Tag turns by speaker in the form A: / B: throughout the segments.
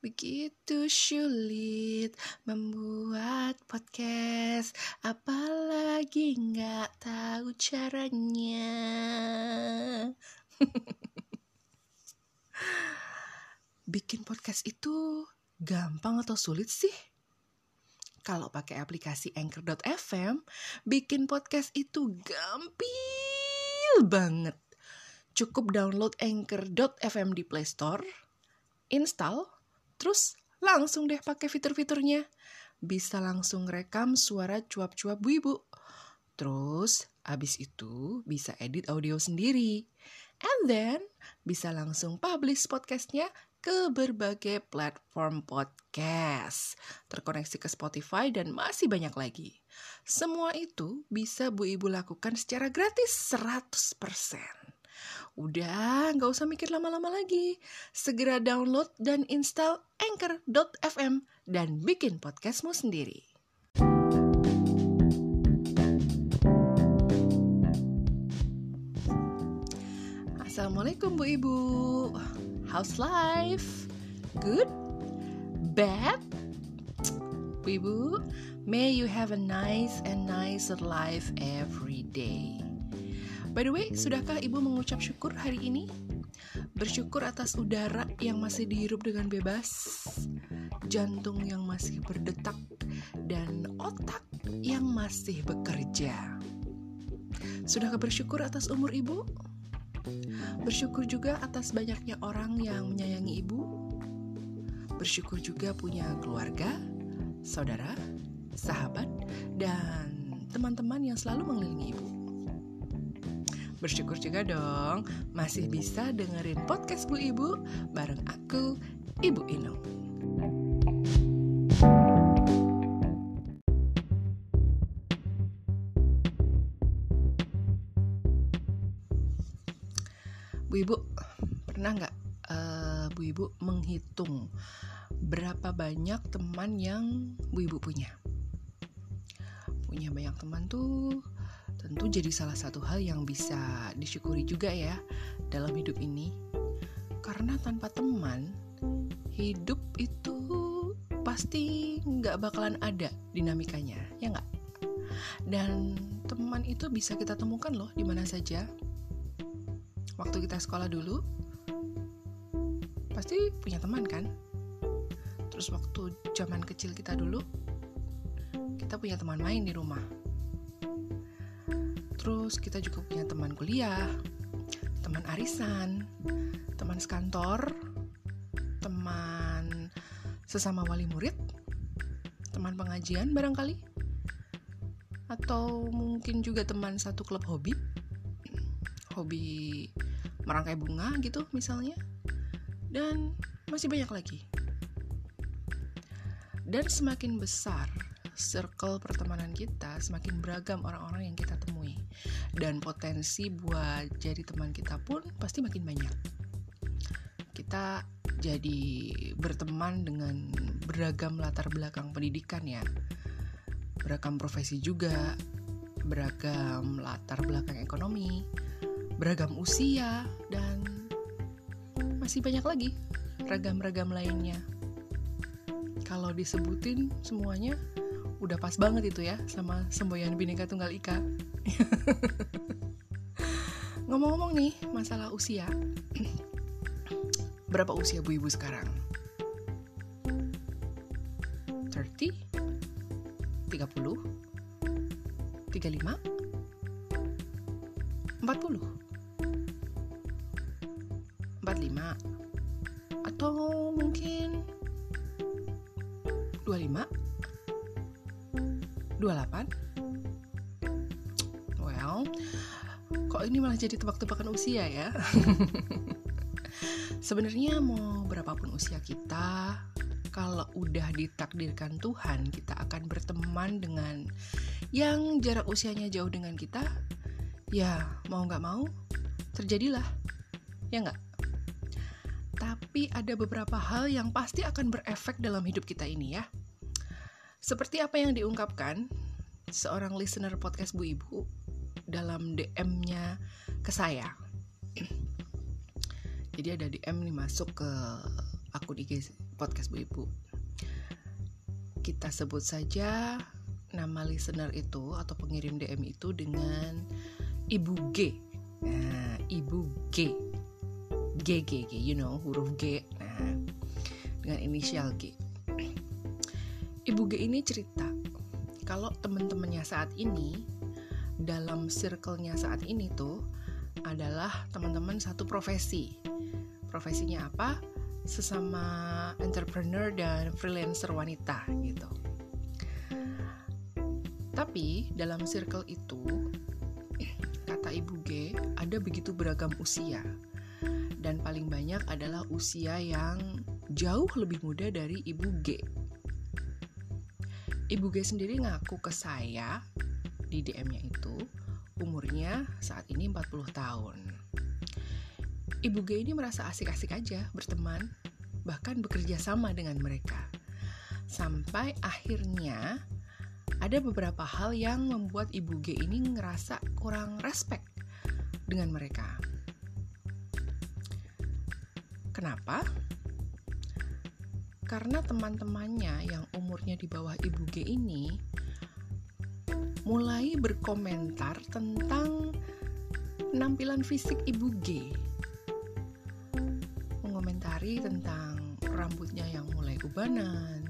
A: Begitu sulit membuat podcast Apalagi nggak tahu caranya Bikin podcast itu gampang atau sulit sih? Kalau pakai aplikasi Anchor.fm, bikin podcast itu gampil banget. Cukup download Anchor.fm di Play Store, install, terus langsung deh pakai fitur-fiturnya. Bisa langsung rekam suara cuap-cuap bu ibu. Terus, abis itu bisa edit audio sendiri. And then, bisa langsung publish podcastnya ke berbagai platform podcast, terkoneksi ke Spotify, dan masih banyak lagi. Semua itu bisa Bu Ibu lakukan secara gratis 100%. Udah, nggak usah mikir lama-lama lagi. Segera download dan install Anchor.fm dan bikin podcastmu sendiri. Assalamualaikum Bu Ibu. How's life? Good? Bad? Bu Ibu, may you have a nice and nicer life every day. By the way, sudahkah Ibu mengucap syukur hari ini? Bersyukur atas udara yang masih dihirup dengan bebas, jantung yang masih berdetak, dan otak yang masih bekerja. Sudahkah bersyukur atas umur Ibu? Bersyukur juga atas banyaknya orang yang menyayangi ibu. Bersyukur juga punya keluarga, saudara, sahabat, dan teman-teman yang selalu mengelilingi ibu. Bersyukur juga dong masih bisa dengerin podcast Bu Ibu bareng aku, Ibu Inung. Bu Ibu, pernah nggak uh, Bu Ibu menghitung berapa banyak teman yang Bu Ibu punya? Punya banyak teman tuh tentu jadi salah satu hal yang bisa disyukuri juga ya dalam hidup ini. Karena tanpa teman, hidup itu pasti nggak bakalan ada dinamikanya, ya nggak? Dan teman itu bisa kita temukan loh di mana saja waktu kita sekolah dulu pasti punya teman kan terus waktu zaman kecil kita dulu kita punya teman main di rumah terus kita juga punya teman kuliah teman arisan teman sekantor teman sesama wali murid teman pengajian barangkali atau mungkin juga teman satu klub hobi hobi merangkai bunga gitu misalnya dan masih banyak lagi. Dan semakin besar circle pertemanan kita semakin beragam orang-orang yang kita temui. Dan potensi buat jadi teman kita pun pasti makin banyak. Kita jadi berteman dengan beragam latar belakang pendidikan ya. Beragam profesi juga. Beragam latar belakang ekonomi. Beragam usia, dan masih banyak lagi ragam-ragam lainnya. Kalau disebutin semuanya udah pas banget itu ya sama semboyan Bhinneka Tunggal Ika. Ngomong-ngomong nih masalah usia, berapa usia bu ibu sekarang? 30? 30? 35? 40? 45 atau mungkin 25 28 well kok ini malah jadi tebak-tebakan usia ya? Sebenarnya mau berapapun usia kita kalau udah ditakdirkan Tuhan kita akan berteman dengan yang jarak usianya jauh dengan kita ya mau nggak mau terjadilah. Ya nggak? Tapi ada beberapa hal yang pasti akan berefek dalam hidup kita ini ya. Seperti apa yang diungkapkan seorang listener podcast Bu Ibu dalam DM-nya ke saya. Jadi ada DM nih masuk ke akun IG podcast Bu Ibu. Kita sebut saja nama listener itu atau pengirim DM itu dengan Ibu G. Nah, Ibu G. G, G, G, you know, huruf G. Nah, dengan inisial G. Ibu G ini cerita kalau teman-temannya saat ini dalam circle-nya saat ini tuh adalah teman-teman satu profesi. Profesinya apa? Sesama entrepreneur dan freelancer wanita gitu. Tapi dalam circle itu, kata Ibu G, ada begitu beragam usia. Dan paling banyak adalah usia yang jauh lebih muda dari Ibu G. Ibu G sendiri ngaku ke saya di DM-nya itu umurnya saat ini 40 tahun. Ibu G ini merasa asik-asik aja berteman, bahkan bekerja sama dengan mereka. Sampai akhirnya ada beberapa hal yang membuat Ibu G ini ngerasa kurang respect dengan mereka. Kenapa? Karena teman-temannya yang umurnya di bawah Ibu G ini mulai berkomentar tentang penampilan fisik Ibu G. Mengomentari tentang rambutnya yang mulai ubanan,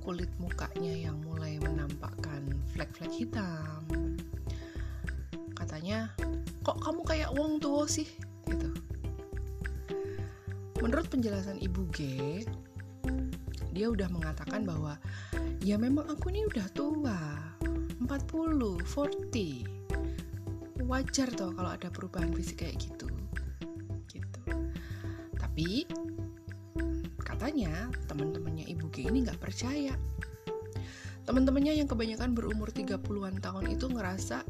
A: kulit mukanya yang mulai menampakkan flek-flek hitam. Katanya, kok kamu kayak wong tua sih? Gitu. Menurut penjelasan Ibu G, dia udah mengatakan bahwa ya memang aku ini udah tua 40, 40 wajar toh kalau ada perubahan fisik kayak gitu. Gitu. Tapi katanya teman-temannya ibu G ini nggak percaya. Teman-temannya yang kebanyakan berumur 30-an tahun itu ngerasa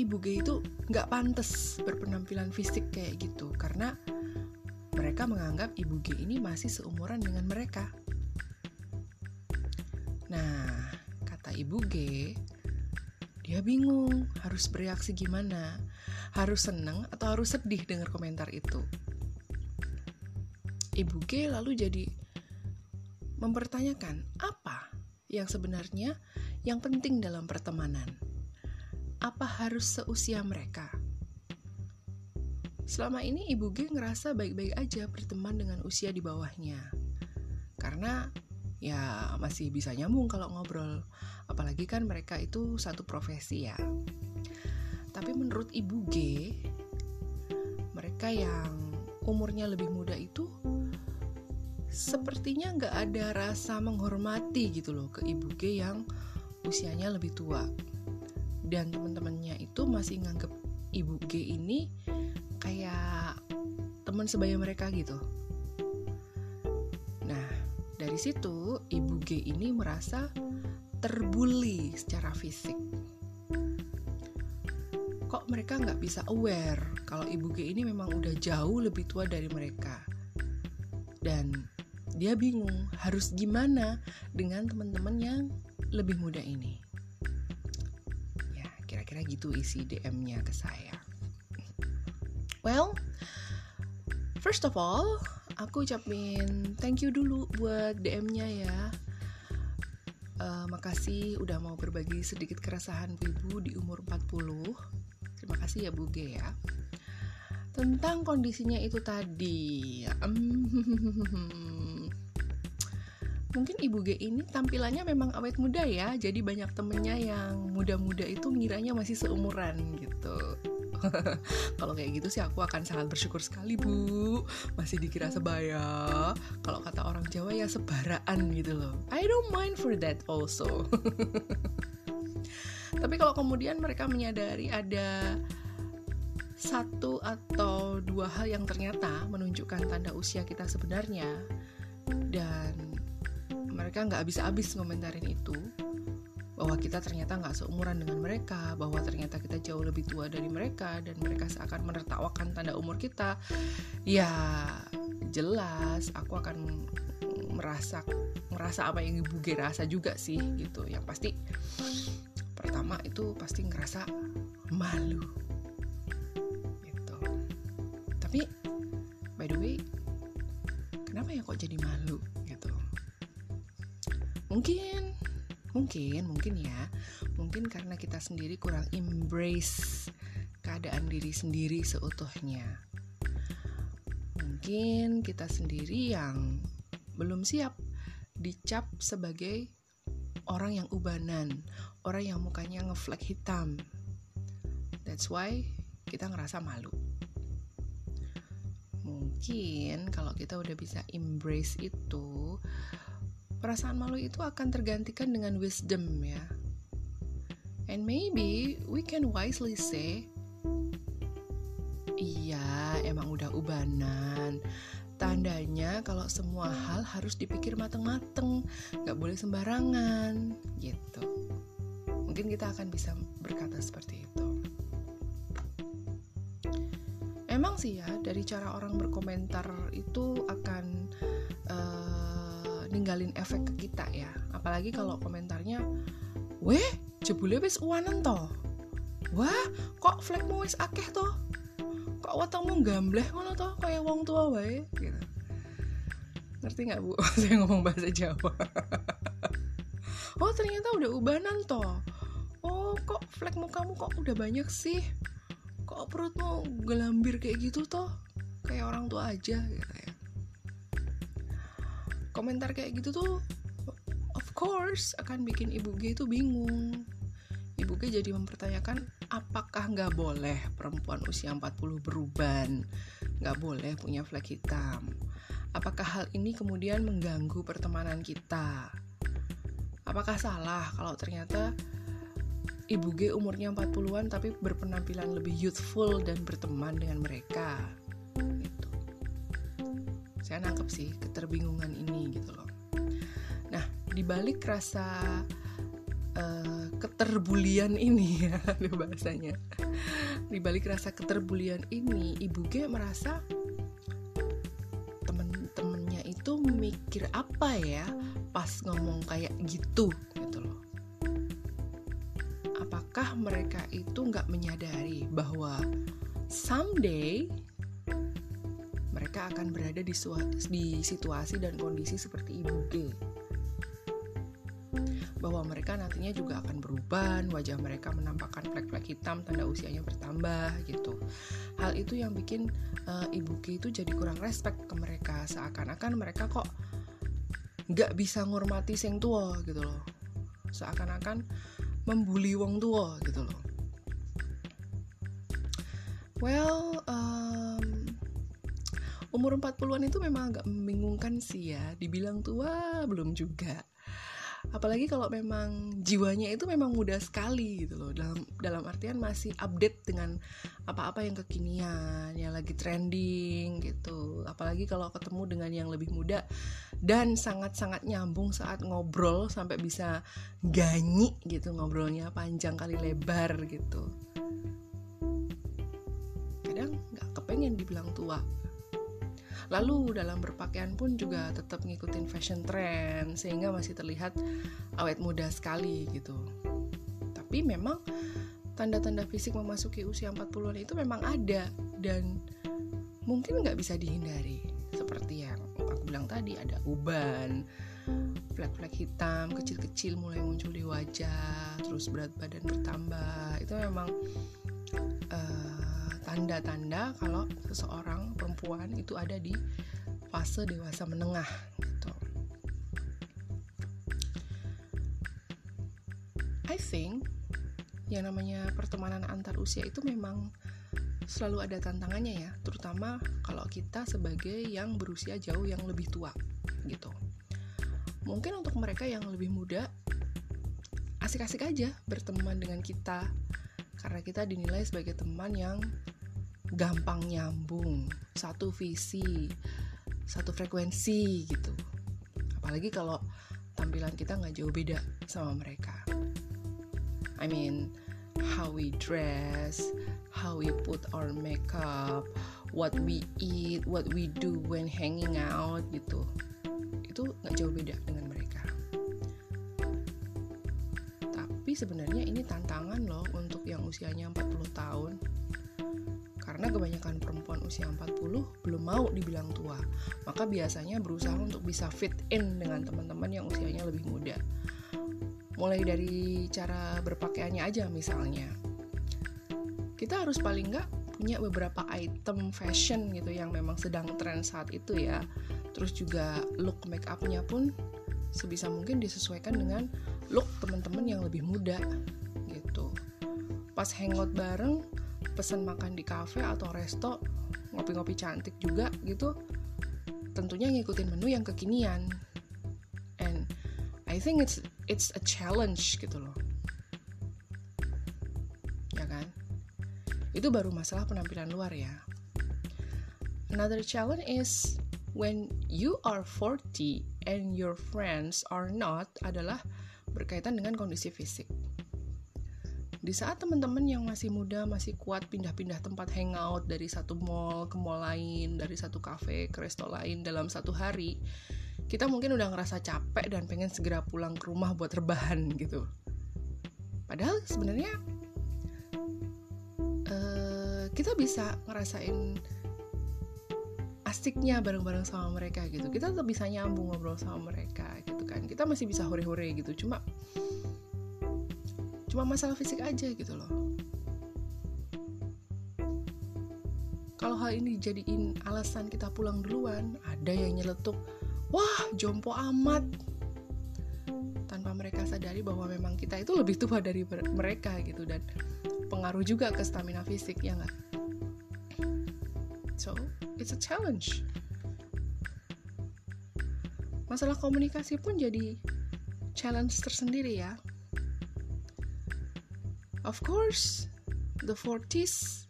A: ibu G itu nggak pantas berpenampilan fisik kayak gitu. Karena mereka menganggap ibu G ini masih seumuran dengan mereka ibu G, dia bingung harus bereaksi gimana, harus seneng atau harus sedih dengar komentar itu. Ibu G lalu jadi mempertanyakan apa yang sebenarnya yang penting dalam pertemanan. Apa harus seusia mereka? Selama ini Ibu G ngerasa baik-baik aja berteman dengan usia di bawahnya. Karena ya masih bisa nyambung kalau ngobrol. Apalagi kan mereka itu satu profesi ya. Tapi menurut ibu G mereka yang umurnya lebih muda itu sepertinya nggak ada rasa menghormati gitu loh ke ibu G yang usianya lebih tua. Dan teman-temannya itu masih nganggep ibu G ini kayak teman sebaya mereka gitu dari situ ibu G ini merasa terbully secara fisik. Kok mereka nggak bisa aware kalau ibu G ini memang udah jauh lebih tua dari mereka. Dan dia bingung harus gimana dengan teman-teman yang lebih muda ini. Ya, kira-kira gitu isi DM-nya ke saya. Well, first of all, aku ucapin thank you dulu buat DM-nya ya. Uh, makasih udah mau berbagi sedikit keresahan ibu di umur 40 terima kasih ya Bu G ya. Tentang kondisinya itu tadi. Mungkin Ibu G ini tampilannya memang awet muda ya. Jadi banyak temennya yang muda-muda itu ngiranya masih seumuran gitu kalau kayak gitu sih aku akan sangat bersyukur sekali bu. Masih dikira sebaya. Kalau kata orang Jawa ya sebaraan gitu loh. I don't mind for that also. Tapi kalau kemudian mereka menyadari ada satu atau dua hal yang ternyata menunjukkan tanda usia kita sebenarnya dan mereka nggak habis-habis ngomentarin itu bahwa kita ternyata nggak seumuran dengan mereka, bahwa ternyata kita jauh lebih tua dari mereka dan mereka seakan menertawakan tanda umur kita, ya jelas aku akan merasa merasa apa yang ibu G rasa juga sih gitu. Yang pasti pertama itu pasti ngerasa malu gitu. Tapi by the way, kenapa ya kok jadi malu gitu mungkin mungkin mungkin ya. Mungkin karena kita sendiri kurang embrace keadaan diri sendiri seutuhnya. Mungkin kita sendiri yang belum siap dicap sebagai orang yang ubanan orang yang mukanya ngeflek hitam. That's why kita ngerasa malu. Mungkin kalau kita udah bisa embrace itu perasaan malu itu akan tergantikan dengan wisdom ya. And maybe we can wisely say iya emang udah ubanan. Tandanya kalau semua hal harus dipikir mateng-mateng gak boleh sembarangan gitu. Mungkin kita akan bisa berkata seperti itu. Emang sih ya dari cara orang berkomentar itu akan ninggalin efek ke kita ya. Apalagi kalau komentarnya weh jebule wis uanan toh wah kok flagmu wis akeh toh kok wetengmu gambleh ngono toh kayak wong tua wae. Gitu. Ngerti nggak bu? Saya ngomong bahasa Jawa. Oh ternyata udah ubanan toh oh kok flek mukamu kok udah banyak sih? Kok perutmu gelambir kayak gitu toh kayak orang tua aja gitu komentar kayak gitu tuh of course akan bikin ibu G itu bingung. Ibu G jadi mempertanyakan apakah nggak boleh perempuan usia 40 beruban nggak boleh punya flek hitam? Apakah hal ini kemudian mengganggu pertemanan kita? Apakah salah kalau ternyata Ibu G umurnya 40-an tapi berpenampilan lebih youthful dan berteman dengan mereka. Gitu. Saya nangkep sih keterbingungan ini gitu loh. Nah, dibalik rasa uh, keterbulian ini ya, ada bahasanya. Dibalik rasa keterbulian ini, Ibu G merasa temen-temennya itu mikir apa ya pas ngomong kayak gitu apakah mereka itu nggak menyadari bahwa someday mereka akan berada di, di situasi dan kondisi seperti ibu G bahwa mereka nantinya juga akan berubah, wajah mereka menampakkan flek-flek hitam, tanda usianya bertambah gitu. Hal itu yang bikin uh, ibu G itu jadi kurang respect ke mereka, seakan-akan mereka kok nggak bisa ngormati sing tua gitu loh. Seakan-akan membuli wong tua gitu loh well umur 40-an itu memang agak membingungkan sih ya. Dibilang tua belum juga. Apalagi kalau memang jiwanya itu memang muda sekali gitu loh. Dalam dalam artian masih update dengan apa-apa yang kekinian yang lagi trending gitu. Apalagi kalau ketemu dengan yang lebih muda dan sangat-sangat nyambung saat ngobrol sampai bisa ganyi gitu ngobrolnya panjang kali lebar gitu. Kadang nggak kepengen dibilang tua Lalu dalam berpakaian pun juga tetap ngikutin fashion trend sehingga masih terlihat awet muda sekali gitu. Tapi memang tanda-tanda fisik memasuki usia 40-an itu memang ada dan mungkin nggak bisa dihindari. Seperti yang aku bilang tadi ada uban, flek-flek hitam kecil-kecil mulai muncul di wajah, terus berat badan bertambah. Itu memang uh, tanda-tanda kalau seseorang perempuan itu ada di fase dewasa menengah gitu. I think yang namanya pertemanan antar usia itu memang selalu ada tantangannya ya, terutama kalau kita sebagai yang berusia jauh yang lebih tua gitu. Mungkin untuk mereka yang lebih muda asik-asik aja berteman dengan kita karena kita dinilai sebagai teman yang gampang nyambung satu visi satu frekuensi gitu. Apalagi kalau tampilan kita nggak jauh beda sama mereka. I mean how we dress how we put our makeup what we eat what we do when hanging out gitu. Itu nggak jauh beda dengan mereka. Tapi sebenarnya ini tantangan loh untuk yang usianya 40 tahun Karena kebanyakan perempuan usia 40 belum mau dibilang tua. Maka biasanya berusaha untuk bisa fit in dengan teman-teman yang usianya lebih muda. Mulai dari cara berpakaiannya aja misalnya. Kita harus paling nggak punya beberapa item fashion gitu yang memang sedang tren saat itu ya. Terus juga look make upnya pun sebisa mungkin disesuaikan dengan look teman-teman yang lebih muda gitu. Pas hangout bareng pesan makan di cafe atau resto ngopi-ngopi cantik juga gitu tentunya ngikutin menu yang kekinian. And I think it's it's a challenge gitu loh. Ya kan? Itu baru masalah penampilan luar ya. Another challenge is when you are 40 and your friends are not adalah berkaitan dengan kondisi fisik di saat teman-teman yang masih muda masih kuat pindah-pindah tempat hangout dari satu mall ke mall lain, dari satu cafe ke resto lain dalam satu hari, kita mungkin udah ngerasa capek dan pengen segera pulang ke rumah buat rebahan gitu. Padahal sebenarnya uh, kita bisa ngerasain asiknya bareng-bareng sama mereka gitu. Kita tetap bisa nyambung ngobrol sama mereka gitu kan. Kita masih bisa hore-hore gitu. Cuma cuma masalah fisik aja gitu loh. Kalau hal ini dijadiin alasan kita pulang duluan ada yang nyeletuk wah jompo amat. Tanpa mereka sadari bahwa memang kita itu lebih tua dari mereka gitu dan pengaruh juga ke stamina fisik ya nggak? So it's a challenge. Masalah komunikasi pun jadi challenge tersendiri ya Of course, the 40s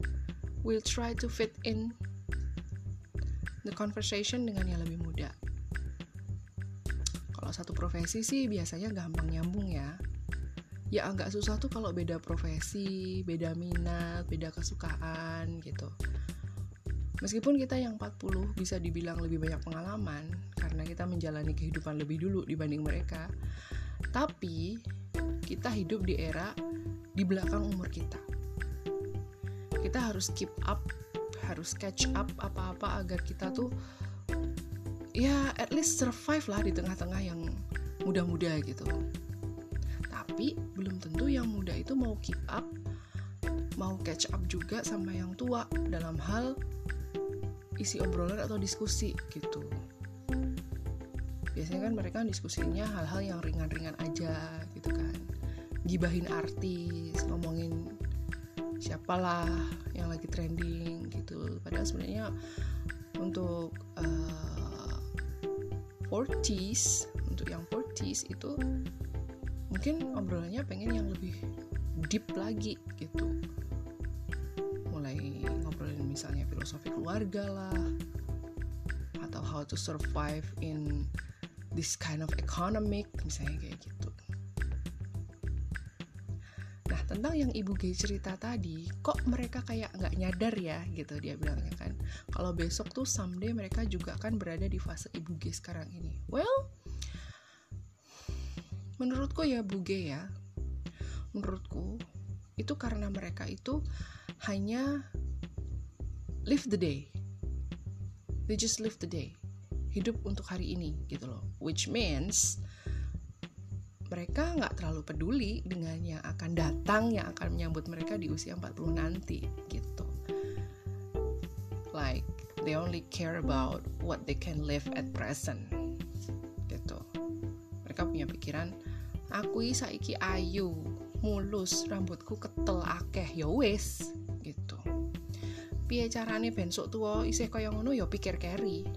A: will try to fit in the conversation dengan yang lebih muda. Kalau satu profesi sih biasanya gampang nyambung ya. Ya agak susah tuh kalau beda profesi, beda minat, beda kesukaan gitu. Meskipun kita yang 40 bisa dibilang lebih banyak pengalaman karena kita menjalani kehidupan lebih dulu dibanding mereka. Tapi kita hidup di era di belakang umur kita. Kita harus keep up, harus catch up apa-apa agar kita tuh ya at least survive lah di tengah-tengah yang muda-muda gitu. Tapi belum tentu yang muda itu mau keep up, mau catch up juga sama yang tua dalam hal isi obrolan atau diskusi gitu. Biasanya kan mereka diskusinya hal-hal yang ringan-ringan aja gitu kan. Gibahin artis ngomongin siapalah yang lagi trending gitu. Padahal sebenarnya untuk uh, 40s untuk yang 40s itu mungkin obrolannya pengen yang lebih deep lagi gitu. Mulai ngobrolin misalnya filosofi keluarga lah atau how to survive in this kind of economic misalnya kayak gitu. Tentang yang ibu G cerita tadi kok mereka kayak nggak nyadar ya gitu dia bilangnya kan. Kalau besok tuh someday mereka juga akan berada di fase ibu G sekarang ini. Well menurutku ya Bu G ya. Menurutku itu karena mereka itu hanya live the day. They just live the day hidup untuk hari ini gitu loh. Which means mereka nggak terlalu peduli dengan yang akan datang yang akan menyambut mereka di usia 40 nanti gitu. Like they only care about what they can live at present gitu. Mereka punya pikiran aku saiki ayu mulus rambutku ketel akeh. Ya wis gitu. Piye carane besok tua isih kaya ngono? Ya pikir yang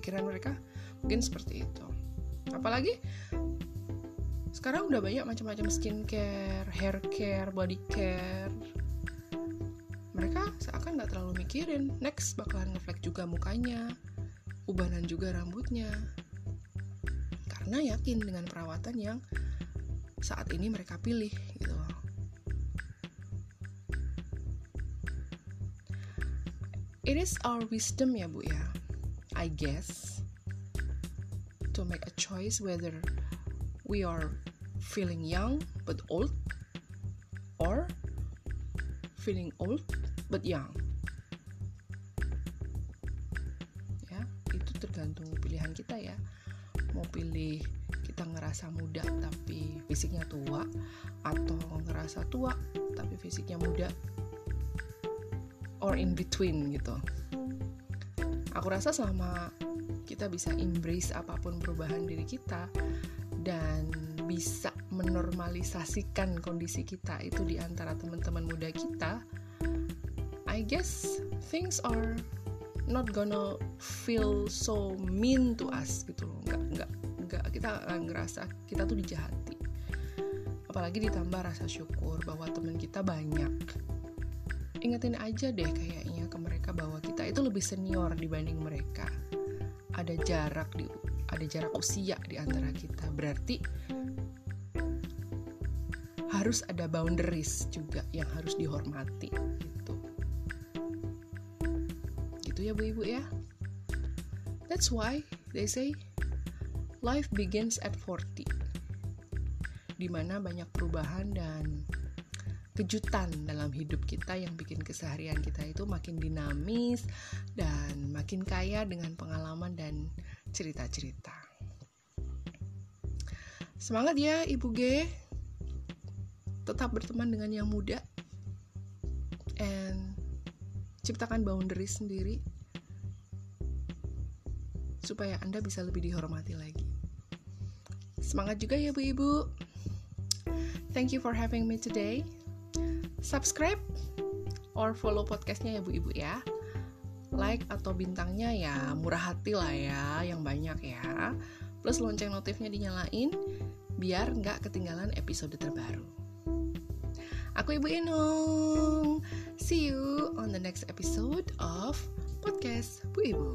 A: pikiran mereka mungkin seperti itu apalagi sekarang udah banyak macam-macam skincare, hair care, body care. Mereka seakan nggak terlalu mikirin, next bakalan ngeflek juga mukanya, ubanan juga rambutnya. Karena yakin dengan perawatan yang saat ini mereka pilih gitu It is our wisdom ya bu ya, I guess, to make a choice whether we are feeling young but old or feeling old but young. Ya, itu tergantung pilihan kita ya. Mau pilih kita ngerasa muda tapi fisiknya tua atau ngerasa tua tapi fisiknya muda or in between gitu. Aku rasa selama kita bisa embrace apa pun perubahan diri kita dan bisa menormalisasikan kondisi kita itu di antara teman-teman muda kita, I guess things are not gonna feel so mean to us gitu loh. Nggak, nggak, nggak kita akan ngerasa kita tuh dijahati. Apalagi ditambah rasa syukur bahwa teman kita banyak. Ingetin aja deh mereka bahwa kita itu lebih senior dibanding mereka. Ada jarak di ada jarak usia di antara kita. Berarti harus ada boundaries juga yang harus dihormati gitu. Gitu ya Bu Ibu ya. That's why they say life begins at 40. Di mana banyak perubahan dan kejutan dalam hidup kita yang bikin keseharian kita itu makin dinamis dan makin kaya dengan pengalaman dan cerita-cerita. Semangat ya Ibu G. Tetap berteman dengan yang muda. And ciptakan boundary sendiri supaya Anda bisa lebih dihormati lagi. Semangat juga ya Bu Ibu. Thank you for having me today subscribe or follow podcastnya ya bu ibu ya. Like atau bintangnya ya murah hati lah ya yang banyak ya. Plus lonceng notifnya dinyalain biar nggak ketinggalan episode terbaru. Aku ibu Inung. See you on the next episode of podcast bu ibu